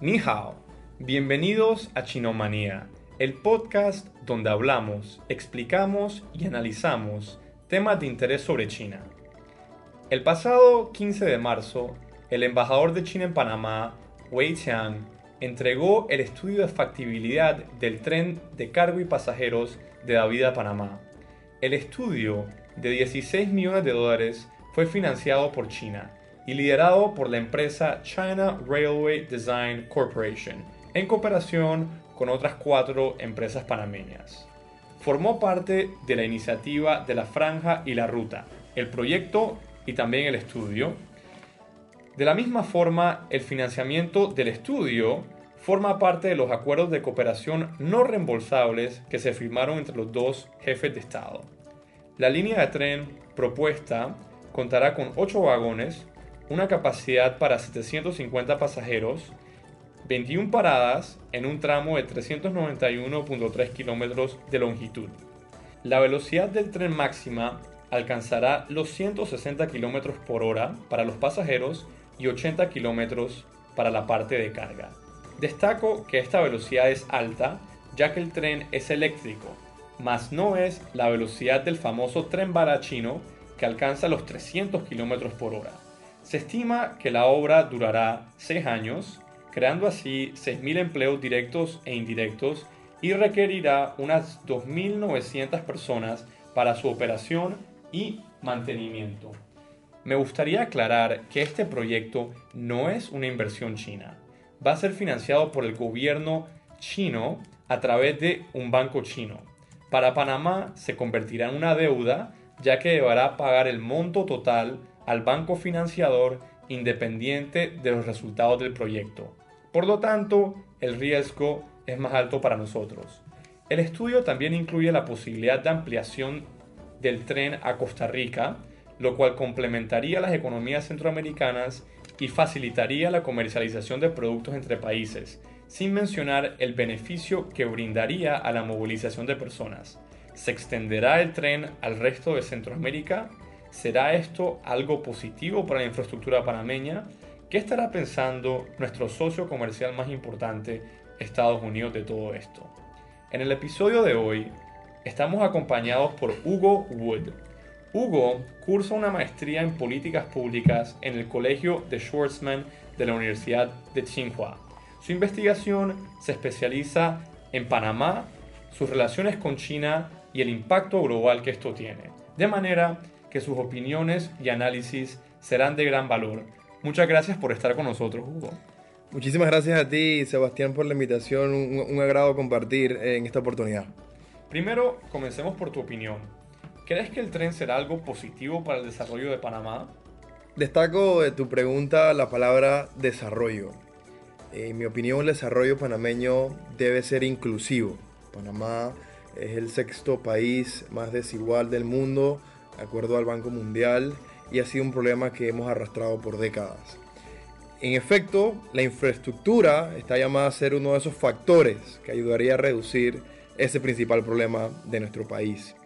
Ni hao, bienvenidos a Chinomanía, el podcast donde hablamos, explicamos y analizamos temas de interés sobre China. El pasado 15 de marzo, el embajador de China en Panamá, Wei Qiang, entregó el estudio de factibilidad del tren de cargo y pasajeros de David a Panamá. El estudio, de 16 millones de dólares, fue financiado por China y liderado por la empresa China Railway Design Corporation, en cooperación con otras cuatro empresas panameñas. Formó parte de la iniciativa de la Franja y la Ruta, el proyecto y también el estudio. De la misma forma, el financiamiento del estudio forma parte de los acuerdos de cooperación no reembolsables que se firmaron entre los dos jefes de Estado. La línea de tren propuesta contará con 8 vagones, una capacidad para 750 pasajeros, 21 paradas en un tramo de 391.3 kilómetros de longitud. La velocidad del tren máxima alcanzará los 160 kilómetros por hora para los pasajeros y 80 kilómetros para la parte de carga. Destaco que esta velocidad es alta ya que el tren es eléctrico, mas no es la velocidad del famoso tren bala chino que alcanza los 300 km por hora. Se estima que la obra durará 6 años, creando así 6.000 empleos directos e indirectos y requerirá unas 2.900 personas para su operación y mantenimiento. Me gustaría aclarar que este proyecto no es una inversión china. Va a ser financiado por el gobierno chino a través de un banco chino. Para Panamá se convertirá en una deuda ya que deberá pagar el monto total al banco financiador independiente de los resultados del proyecto. Por lo tanto, el riesgo es más alto para nosotros. El estudio también incluye la posibilidad de ampliación del tren a Costa Rica, lo cual complementaría las economías centroamericanas y facilitaría la comercialización de productos entre países, sin mencionar el beneficio que brindaría a la movilización de personas. ¿Se extenderá el tren al resto de Centroamérica? ¿Será esto algo positivo para la infraestructura panameña? ¿Qué estará pensando nuestro socio comercial más importante, Estados Unidos, de todo esto? En el episodio de hoy estamos acompañados por Hugo Wood. Hugo cursa una maestría en políticas públicas en el Colegio de Schwarzman de la Universidad de Tsinghua. Su investigación se especializa en Panamá, sus relaciones con China y el impacto global que esto tiene. De manera que sus opiniones y análisis serán de gran valor. Muchas gracias por estar con nosotros, Hugo. Muchísimas gracias a ti, Sebastián, por la invitación. Un, un agrado compartir en esta oportunidad. Primero, comencemos por tu opinión. ¿Crees que el tren será algo positivo para el desarrollo de Panamá? Destaco de tu pregunta la palabra desarrollo. En mi opinión, el desarrollo panameño debe ser inclusivo. Panamá es el sexto país más desigual del mundo de acuerdo al Banco Mundial, y ha sido un problema que hemos arrastrado por décadas. En efecto, la infraestructura está llamada a ser uno de esos factores que ayudaría a reducir ese principal problema de nuestro país.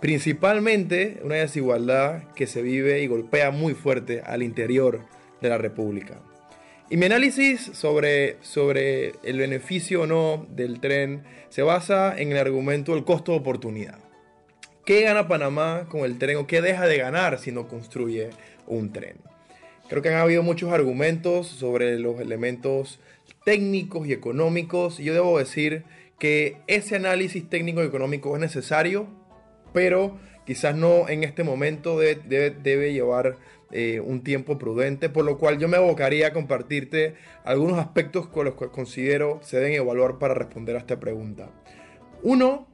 Principalmente una desigualdad que se vive y golpea muy fuerte al interior de la República. Y mi análisis sobre, sobre el beneficio o no del tren se basa en el argumento del costo de oportunidad. ¿Qué gana Panamá con el tren o qué deja de ganar si no construye un tren? Creo que han habido muchos argumentos sobre los elementos técnicos y económicos y yo debo decir que ese análisis técnico y económico es necesario, pero quizás no en este momento debe, llevar eh, un tiempo prudente, por lo cual yo me abocaría a compartirte algunos aspectos con los que considero se deben evaluar para responder a esta pregunta. Uno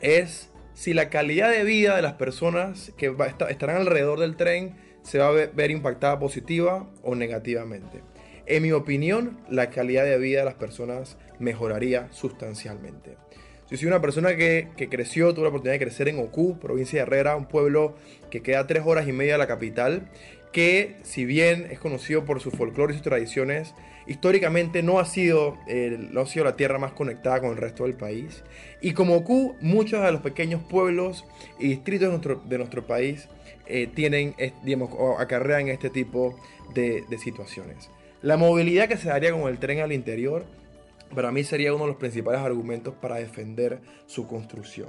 es si la calidad de vida de las personas que estarán alrededor del tren se va a ver, impactada positiva o negativamente. En mi opinión, la calidad de vida de las personas mejoraría sustancialmente. Yo soy una persona que, creció, tuve la oportunidad de crecer en Ocu, provincia de Herrera, un pueblo que queda tres horas y media de la capital, que si bien es conocido por su folclore y sus tradiciones, históricamente no ha, sido, la tierra más conectada con el resto del país. Y como Q, muchos de los pequeños pueblos y distritos de nuestro, de nuestro país eh, tienen, digamos, acarrean este tipo de, de situaciones. La movilidad que se daría con el tren al interior, para mí sería uno de los principales argumentos para defender su construcción.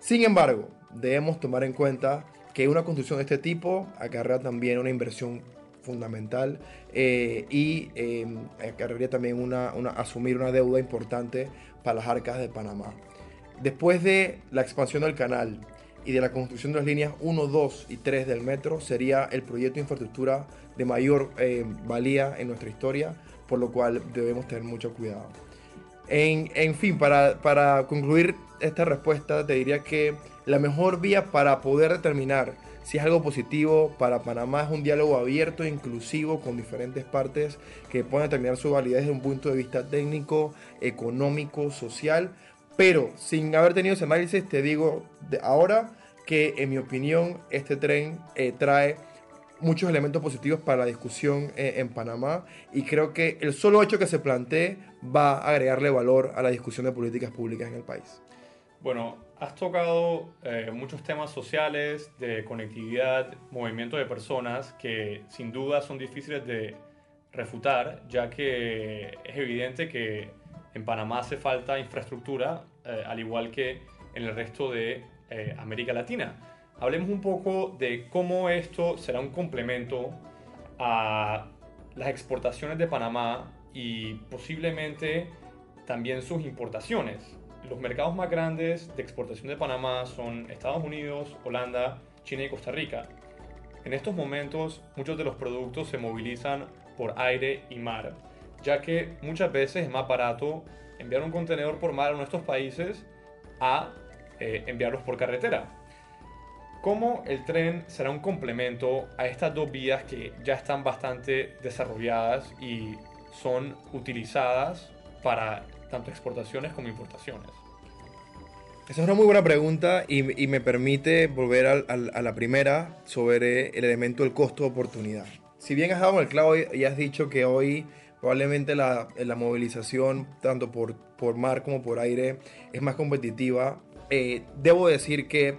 Sin embargo, debemos tomar en cuenta que una construcción de este tipo acarrea también una inversión fundamental eh, y eh, acarrearía también una, asumir una deuda importante para las arcas de Panamá. Después de la expansión del canal y de la construcción de las líneas 1, 2 y 3 del metro, sería el proyecto de infraestructura de mayor eh, valía en nuestra historia, por lo cual debemos tener mucho cuidado. En, fin, para, para concluir esta respuesta, te diría que la mejor vía para poder determinar si es algo positivo para Panamá es un diálogo abierto e inclusivo con diferentes partes que puedan determinar su validez desde un punto de vista técnico, económico, social, pero sin haber tenido ese análisis te digo ahora que en mi opinión este tren eh, trae muchos elementos positivos para la discusión eh, en Panamá y creo que el solo hecho que se plantee va a agregarle valor a la discusión de políticas públicas en el país. Bueno, has tocado eh, muchos temas sociales, de conectividad, movimiento de personas, que sin duda son difíciles de refutar, ya que es evidente que en Panamá hace falta infraestructura, eh, al igual que en el resto de América Latina. Hablemos un poco de cómo esto será un complemento a las exportaciones de Panamá y posiblemente también sus importaciones los mercados más grandes de exportación de Panamá son Estados Unidos, Holanda, China y Costa Rica. En estos momentos muchos de los productos se movilizan por aire y mar, ya que muchas veces es más barato enviar un contenedor por mar a nuestros países a eh, enviarlos por carretera. ¿Cómo el tren será un complemento a estas dos vías que ya están bastante desarrolladas y son utilizadas para tanto exportaciones como importaciones? Esa es una muy buena pregunta y, me permite volver a la primera sobre el elemento del costo de oportunidad. Si bien has dado en el clavo y has dicho que hoy probablemente la, movilización tanto por, por, mar como por aire es más competitiva, eh, debo decir que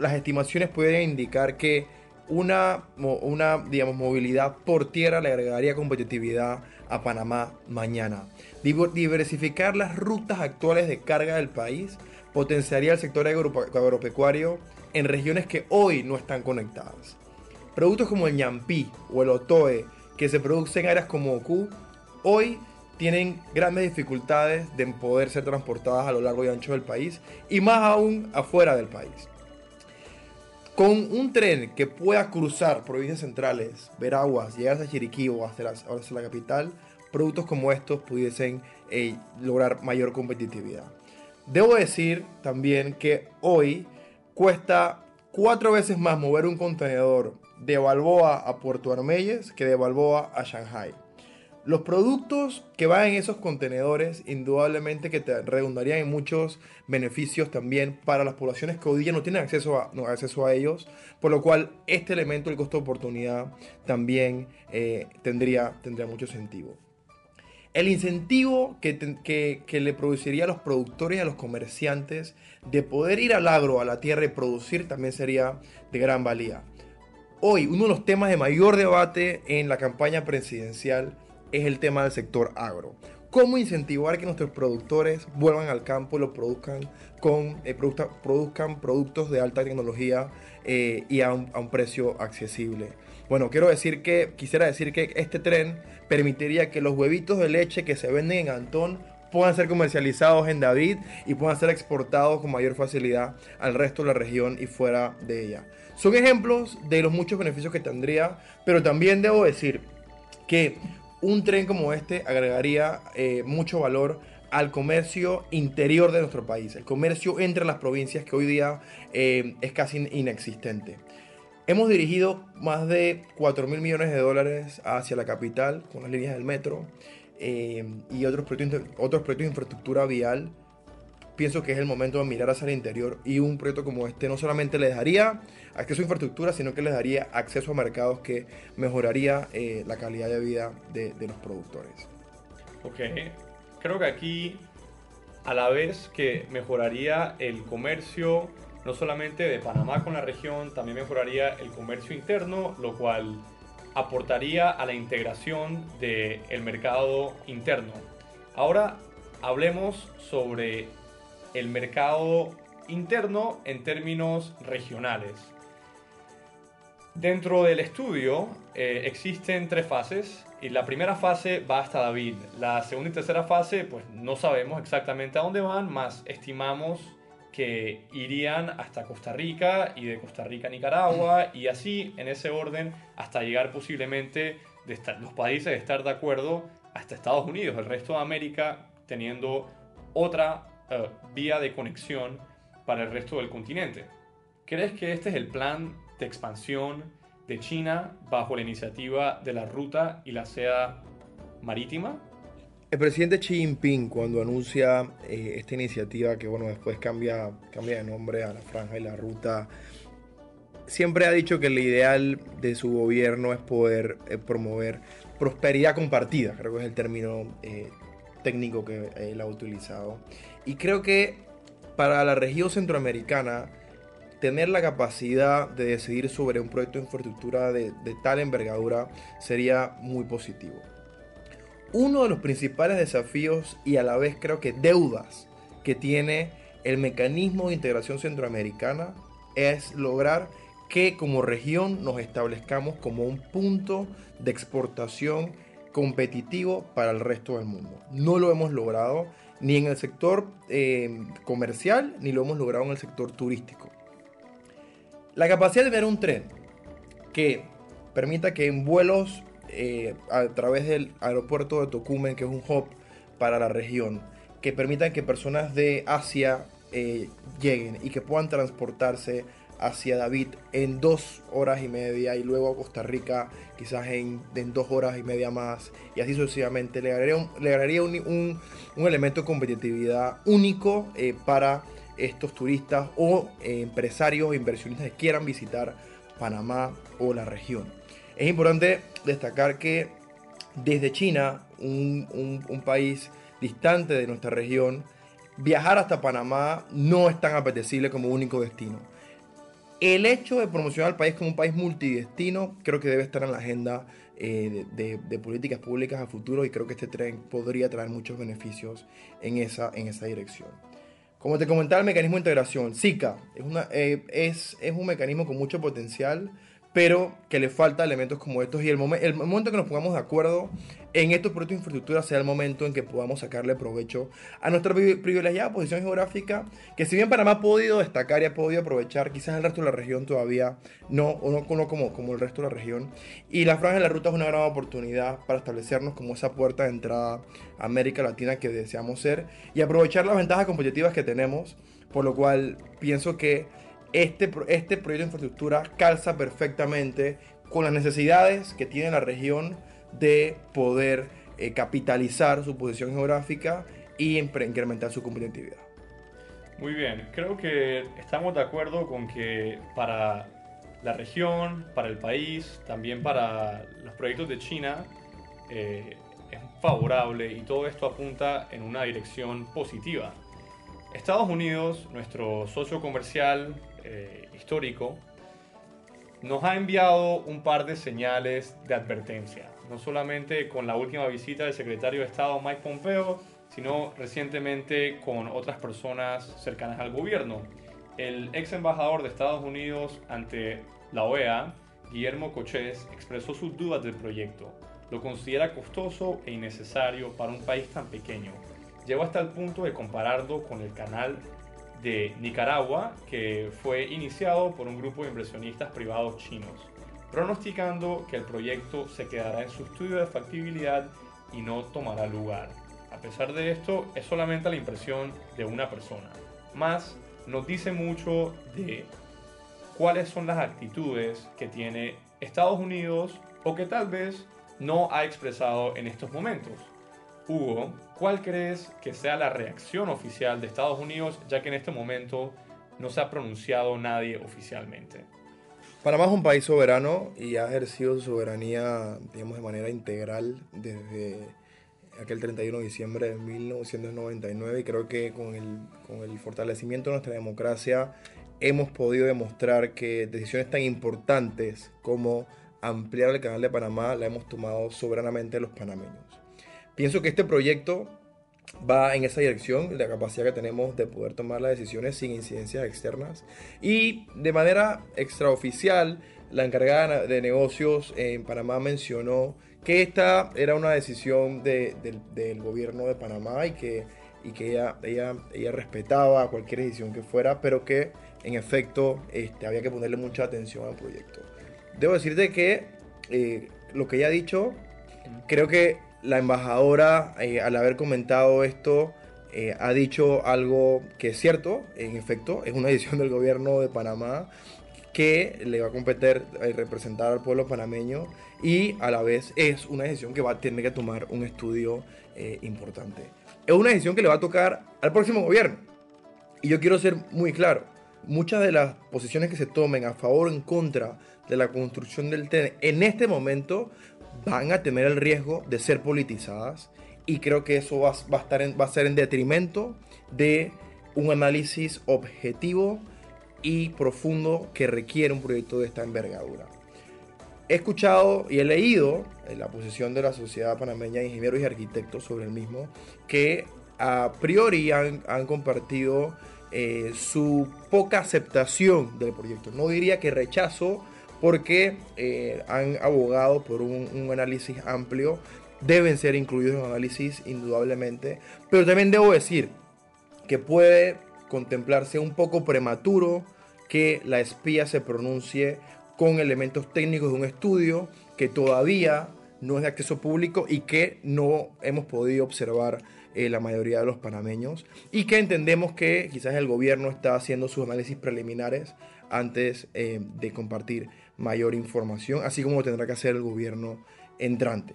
las estimaciones pueden indicar que una, una digamos, movilidad por tierra le agregaría competitividad a Panamá mañana. Diversificar las rutas actuales de carga del país potenciaría el sector agropecuario en regiones que hoy no están conectadas. Productos como el ñampí o el otoe, que se producen en áreas como Oku, hoy tienen grandes dificultades de poder ser transportadas a lo largo y ancho del país y más aún afuera del país. Con un tren que pueda cruzar provincias centrales, Veraguas, llegar hasta Chiriquí o hasta la, capital, productos como estos pudiesen eh, lograr mayor competitividad. Debo decir también que hoy cuesta cuatro veces más mover un contenedor de Balboa a Puerto Armelles que de Balboa a Shanghai. Los productos que van en esos contenedores, indudablemente que te redundarían en muchos beneficios también para las poblaciones que hoy día no tienen acceso a, acceso a ellos, por lo cual este elemento del costo de oportunidad también eh, tendría, tendría mucho sentido. El incentivo que, que, le produciría a los productores y a los comerciantes de poder ir al agro, a la tierra y producir también sería de gran valía. Hoy, uno de los temas de mayor debate en la campaña presidencial es el tema del sector agro. ¿Cómo incentivar que nuestros productores vuelvan al campo y lo produzcan, con, eh, produzcan productos de alta tecnología eh, y a un, a un precio accesible? Bueno, quiero decir que, quisiera decir que este tren permitiría que los huevitos de leche que se venden en Antón puedan ser comercializados en David y puedan ser exportados con mayor facilidad al resto de la región y fuera de ella. Son ejemplos de los muchos beneficios que tendría, pero también debo decir que un tren como este agregaría eh, mucho valor al comercio interior de nuestro país, el comercio entre las provincias que hoy día eh, es casi inexistente. Hemos dirigido más de 4 mil millones de dólares hacia la capital con las líneas del metro eh, y otros otros proyectos de infraestructura vial. Pienso que es el momento de mirar hacia el interior y un proyecto como este no solamente les daría acceso a infraestructura, sino que les daría acceso a mercados que mejoraría eh, la calidad de vida de, de los productores. Ok, creo que aquí a la vez que mejoraría el comercio no solamente de Panamá con la región, también mejoraría el comercio interno, lo cual aportaría a la integración del mercado interno. Ahora hablemos sobre el mercado interno en términos regionales. Dentro del estudio eh, existen tres fases y la primera fase va hasta David. La segunda y tercera fase pues no sabemos exactamente a dónde van, más estimamos que irían hasta Costa Rica y de Costa Rica a Nicaragua y así en ese orden hasta llegar posiblemente los países de estar de acuerdo hasta Estados Unidos, el resto de América teniendo otra eh, vía de conexión para el resto del continente. ¿Crees que este es el plan de expansión de China bajo la iniciativa de la ruta y la seda marítima? El presidente Xi Jinping cuando anuncia eh, esta iniciativa, que bueno, después cambia, cambia de nombre a la franja y la ruta, siempre ha dicho que el ideal de su gobierno es poder eh, promover prosperidad compartida, creo que es el término técnico que él ha utilizado. Y creo que para la región centroamericana, tener la capacidad de decidir sobre un proyecto de infraestructura de, tal envergadura sería muy positivo. Uno de los principales desafíos y a la vez creo que deudas que tiene el mecanismo de integración centroamericana es lograr que como región nos establezcamos como un punto de exportación competitivo para el resto del mundo. No lo hemos logrado ni en el sector eh, comercial ni lo hemos logrado en el sector turístico. La capacidad de tener un tren que permita que en vuelos eh, a través del aeropuerto de Tocumen, que es un hub para la región, que permitan que personas de Asia eh, lleguen y que puedan transportarse hacia David en dos horas y media y luego a Costa Rica quizás en, dos horas y media más y así sucesivamente le agregaría un, elemento de competitividad único eh, para estos turistas o eh, empresarios inversionistas que quieran visitar Panamá o la región. Es importante destacar que desde China, un, país distante de nuestra región, viajar hasta Panamá no es tan apetecible como único destino. El hecho de promocionar al país como un país multidestino creo que debe estar en la agenda eh, de, políticas públicas a futuro y creo que este tren podría traer muchos beneficios en esa, en esa dirección. Como te comentaba, el mecanismo de integración, SICA, es, eh, un mecanismo con mucho potencial pero que le falta elementos como estos y el, el momento que nos pongamos de acuerdo en estos proyectos de infraestructura sea el momento en que podamos sacarle provecho a nuestra privilegiada posición geográfica, que si bien Panamá ha podido destacar y ha podido aprovechar, quizás el resto de la región todavía no, o no, como, como el resto de la región. Y la franja de la ruta es una gran oportunidad para establecernos como esa puerta de entrada a América Latina que deseamos ser y aprovechar las ventajas competitivas que tenemos, por lo cual pienso que este, este proyecto de infraestructura calza perfectamente con las necesidades que tiene la región de poder eh, capitalizar su posición geográfica y incrementar su competitividad. Muy bien, creo que estamos de acuerdo con que para la región, para el país, también para los proyectos de China, eh, es favorable y todo esto apunta en una dirección positiva. Estados Unidos, nuestro socio comercial eh, histórico, nos ha enviado un par de señales de advertencia, no solamente con la última visita del secretario de Estado Mike Pompeo, sino recientemente con otras personas cercanas al gobierno. El ex embajador de Estados Unidos ante la OEA, Guillermo Cochés, expresó sus dudas del proyecto. Lo considera costoso e innecesario para un país tan pequeño. Llegó hasta el punto de compararlo con el canal de Nicaragua, que fue iniciado por un grupo de inversionistas privados chinos, pronosticando que el proyecto se quedará en su estudio de factibilidad y no tomará lugar. A pesar de esto, es solamente la impresión de una persona. Más nos dice mucho de cuáles son las actitudes que tiene Estados Unidos o que tal vez no ha expresado en estos momentos. Hugo, ¿cuál crees que sea la reacción oficial de Estados Unidos, ya que en este momento no se ha pronunciado nadie oficialmente? Panamá es un país soberano y ha ejercido su soberanía, digamos, de manera integral desde aquel 31 de diciembre de 1999 y creo que con el, con el fortalecimiento de nuestra democracia hemos podido demostrar que decisiones tan importantes como ampliar el canal de Panamá la hemos tomado soberanamente los panameños. Pienso que este proyecto va en esa dirección, la capacidad que tenemos de poder tomar las decisiones sin incidencias externas. Y de manera extraoficial, la encargada de negocios en Panamá mencionó que esta era una decisión del gobierno de Panamá y que, y que ella, ella, ella, respetaba cualquier decisión que fuera, pero que en efecto este, había que ponerle mucha atención al proyecto. Debo decirte que eh, lo que ella ha dicho, creo que la embajadora, eh, al haber comentado esto, eh, ha dicho algo que es cierto, en efecto, es una decisión del gobierno de Panamá que le va a competir representar al pueblo panameño y a la vez es una decisión que va a tener que tomar un estudio eh, importante. Es una decisión que le va a tocar al próximo gobierno. Y yo quiero ser muy claro, muchas de las posiciones que se tomen a favor o en contra de la construcción del TEN en este momento van a tener el riesgo de ser politizadas y creo que eso va, a, estar va a ser en detrimento de un análisis objetivo y profundo que requiere un proyecto de esta envergadura. He escuchado y he leído en la posición de la Sociedad Panameña de Ingenieros y Arquitectos sobre el mismo, que a priori han, compartido eh, su poca aceptación del proyecto. No diría que rechazo, porque eh, han abogado por un, análisis amplio. Deben ser incluidos en análisis, indudablemente. Pero también debo decir que puede contemplarse un poco prematuro que la espía se pronuncie con elementos técnicos de un estudio que todavía no es de acceso público y que no hemos podido observar eh, la mayoría de los panameños y que entendemos que quizás el gobierno está haciendo sus análisis preliminares antes eh, de compartir mayor información, así como tendrá que hacer el gobierno entrante.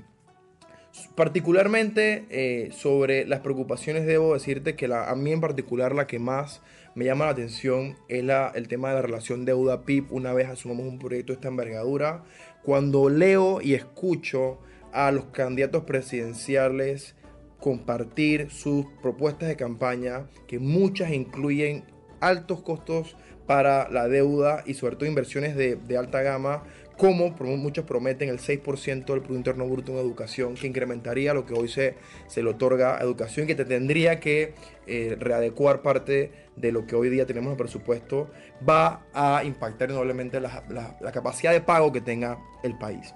Particularmente eh, sobre las preocupaciones, debo decirte que a mí en particular la que más me llama la atención es el tema de la relación deuda-PIB una vez asumamos un proyecto de esta envergadura. Cuando leo y escucho a los candidatos presidenciales compartir sus propuestas de campaña, que muchas incluyen altos costos para la deuda y sobre todo inversiones de, alta gama, como muchos prometen el 6% del Producto Interno Bruto en educación, que incrementaría lo que hoy se, se le otorga a educación, que te tendría que eh, readecuar parte de lo que hoy día tenemos en presupuesto, va a impactar enormemente la capacidad de pago que tenga el país.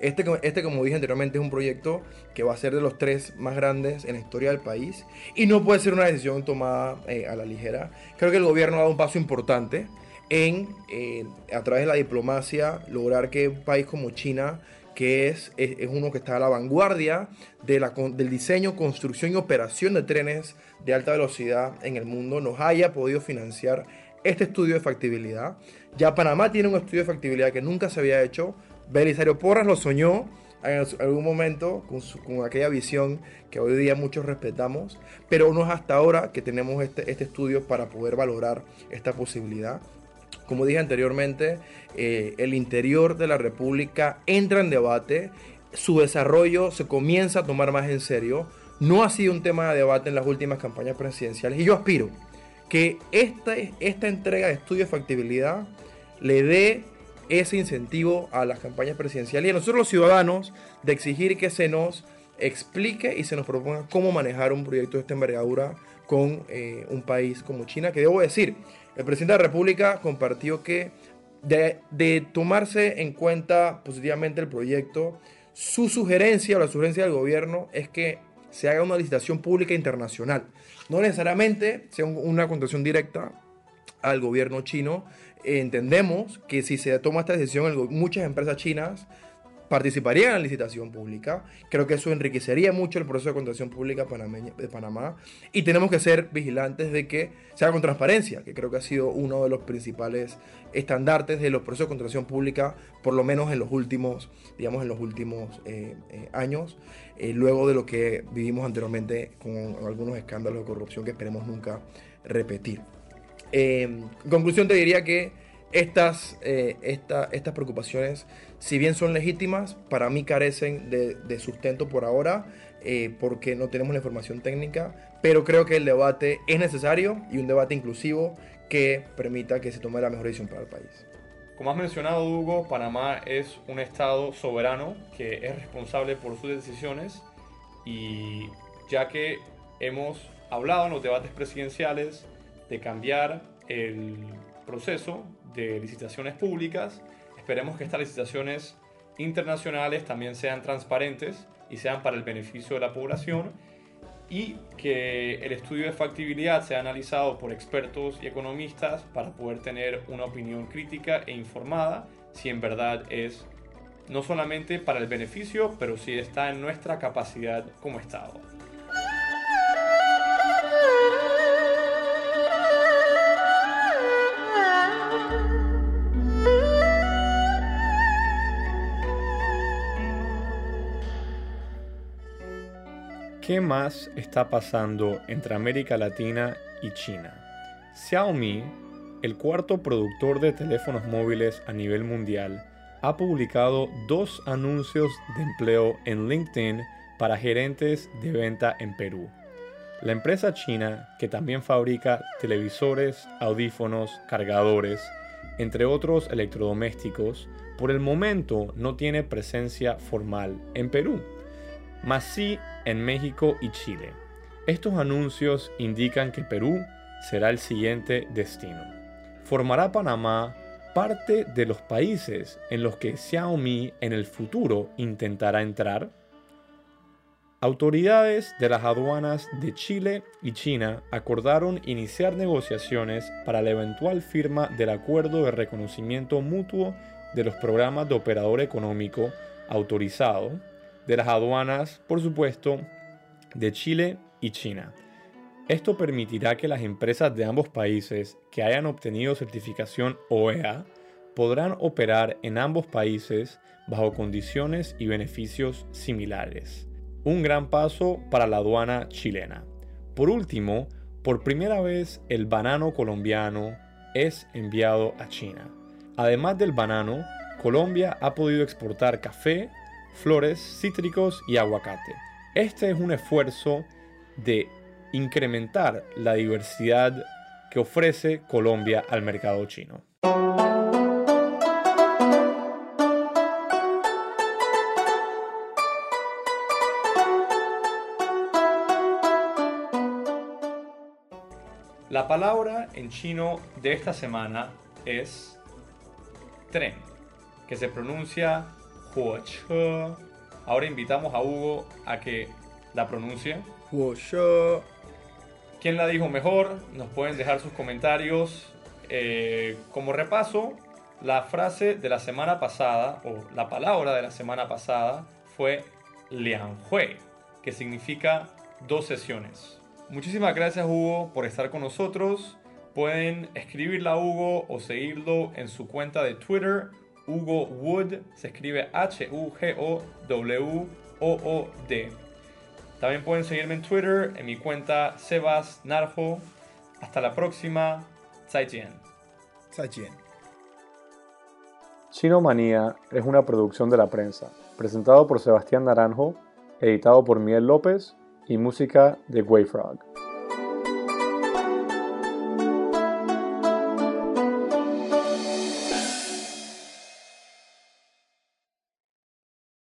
Este, este, como dije anteriormente, es un proyecto que va a ser de los tres más grandes en la historia del país y no puede ser una decisión tomada eh, a la ligera. Creo que el gobierno ha dado un paso importante en, eh, a través de la diplomacia, lograr que un país como China, que es, es, uno que está a la vanguardia de la, del diseño, construcción y operación de trenes de alta velocidad en el mundo, nos haya podido financiar este estudio de factibilidad. Ya Panamá tiene un estudio de factibilidad que nunca se había hecho Belisario Porras lo soñó en algún momento con, aquella visión que hoy día muchos respetamos, pero no es hasta ahora que tenemos este, este estudio para poder valorar esta posibilidad. Como dije anteriormente, eh, el interior de la República entra en debate, su desarrollo se comienza a tomar más en serio, no ha sido un tema de debate en las últimas campañas presidenciales y yo aspiro que esta, esta entrega de estudio de factibilidad le dé ese incentivo a las campañas presidenciales y a nosotros los ciudadanos de exigir que se nos explique y se nos proponga cómo manejar un proyecto de esta envergadura con eh, un país como China, que debo decir, el presidente de la República compartió que de, de, tomarse en cuenta positivamente el proyecto, su sugerencia o la sugerencia del gobierno es que se haga una licitación pública internacional. No necesariamente sea una contratación directa al gobierno chino, entendemos que si se toma esta decisión, muchas empresas chinas participarían en la licitación pública. Creo que eso enriquecería mucho el proceso de contratación pública de Panamá. Y tenemos que ser vigilantes de que se haga con transparencia, que creo que ha sido uno de los principales estandartes de los procesos de contratación pública, por lo menos en los últimos, digamos, en los últimos eh, eh, años, eh, luego de lo que vivimos anteriormente con algunos escándalos de corrupción que esperemos nunca repetir. En conclusión, te diría que estas, eh, estas preocupaciones, si bien son legítimas, para mí carecen de, sustento por ahora, eh, porque no tenemos la información técnica, pero creo que el debate es necesario y un debate inclusivo que permita que se tome la mejor decisión para el país. Como has mencionado, Hugo, Panamá es un estado soberano que es responsable por sus decisiones y ya que hemos hablado en los debates presidenciales de cambiar el proceso de licitaciones públicas, esperemos que estas licitaciones internacionales también sean transparentes y sean para el beneficio de la población y que el estudio de factibilidad sea analizado por expertos y economistas para poder tener una opinión crítica e informada si en verdad es no solamente para el beneficio, pero si está en nuestra capacidad como Estado. ¿Qué más está pasando entre América Latina y China? Xiaomi, el cuarto productor de teléfonos móviles a nivel mundial, ha publicado dos anuncios de empleo en LinkedIn para gerentes de venta en Perú. La empresa china, que también fabrica televisores, audífonos, cargadores, entre otros electrodomésticos, por el momento no tiene presencia formal en Perú más sí en México y Chile. Estos anuncios indican que Perú será el siguiente destino. ¿Formará Panamá parte de los países en los que Xiaomi en el futuro intentará entrar? Autoridades de las aduanas de Chile y China acordaron iniciar negociaciones para la eventual firma del acuerdo de reconocimiento mutuo de los programas de operador económico autorizado de las aduanas, por supuesto, de Chile y China. Esto permitirá que las empresas de ambos países que hayan obtenido certificación OEA podrán operar en ambos países bajo condiciones y beneficios similares. Un gran paso para la aduana chilena. Por último, por primera vez el banano colombiano es enviado a China. Además del banano, Colombia ha podido exportar café, flores, cítricos y aguacate. Este es un esfuerzo de incrementar la diversidad que ofrece Colombia al mercado chino. La palabra en chino de esta semana es tren, que se pronuncia Ahora invitamos a Hugo a que la pronuncie. ¿Quién la dijo mejor? Nos pueden dejar sus comentarios. Eh, como repaso, la frase de la semana pasada, o la palabra de la semana pasada, fue Lianhui, que significa dos sesiones. Muchísimas gracias Hugo por estar con nosotros. Pueden escribirla a Hugo o seguirlo en su cuenta de Twitter Hugo Wood, se escribe H-U-G-O-W-O-O-D. También pueden seguirme en Twitter, en mi cuenta Sebas Narjo. Hasta la próxima. Zaijian. Zaijian. Chino Manía es una producción de la prensa, presentado por Sebastián Naranjo, editado por Miel López y música de Wayfrog.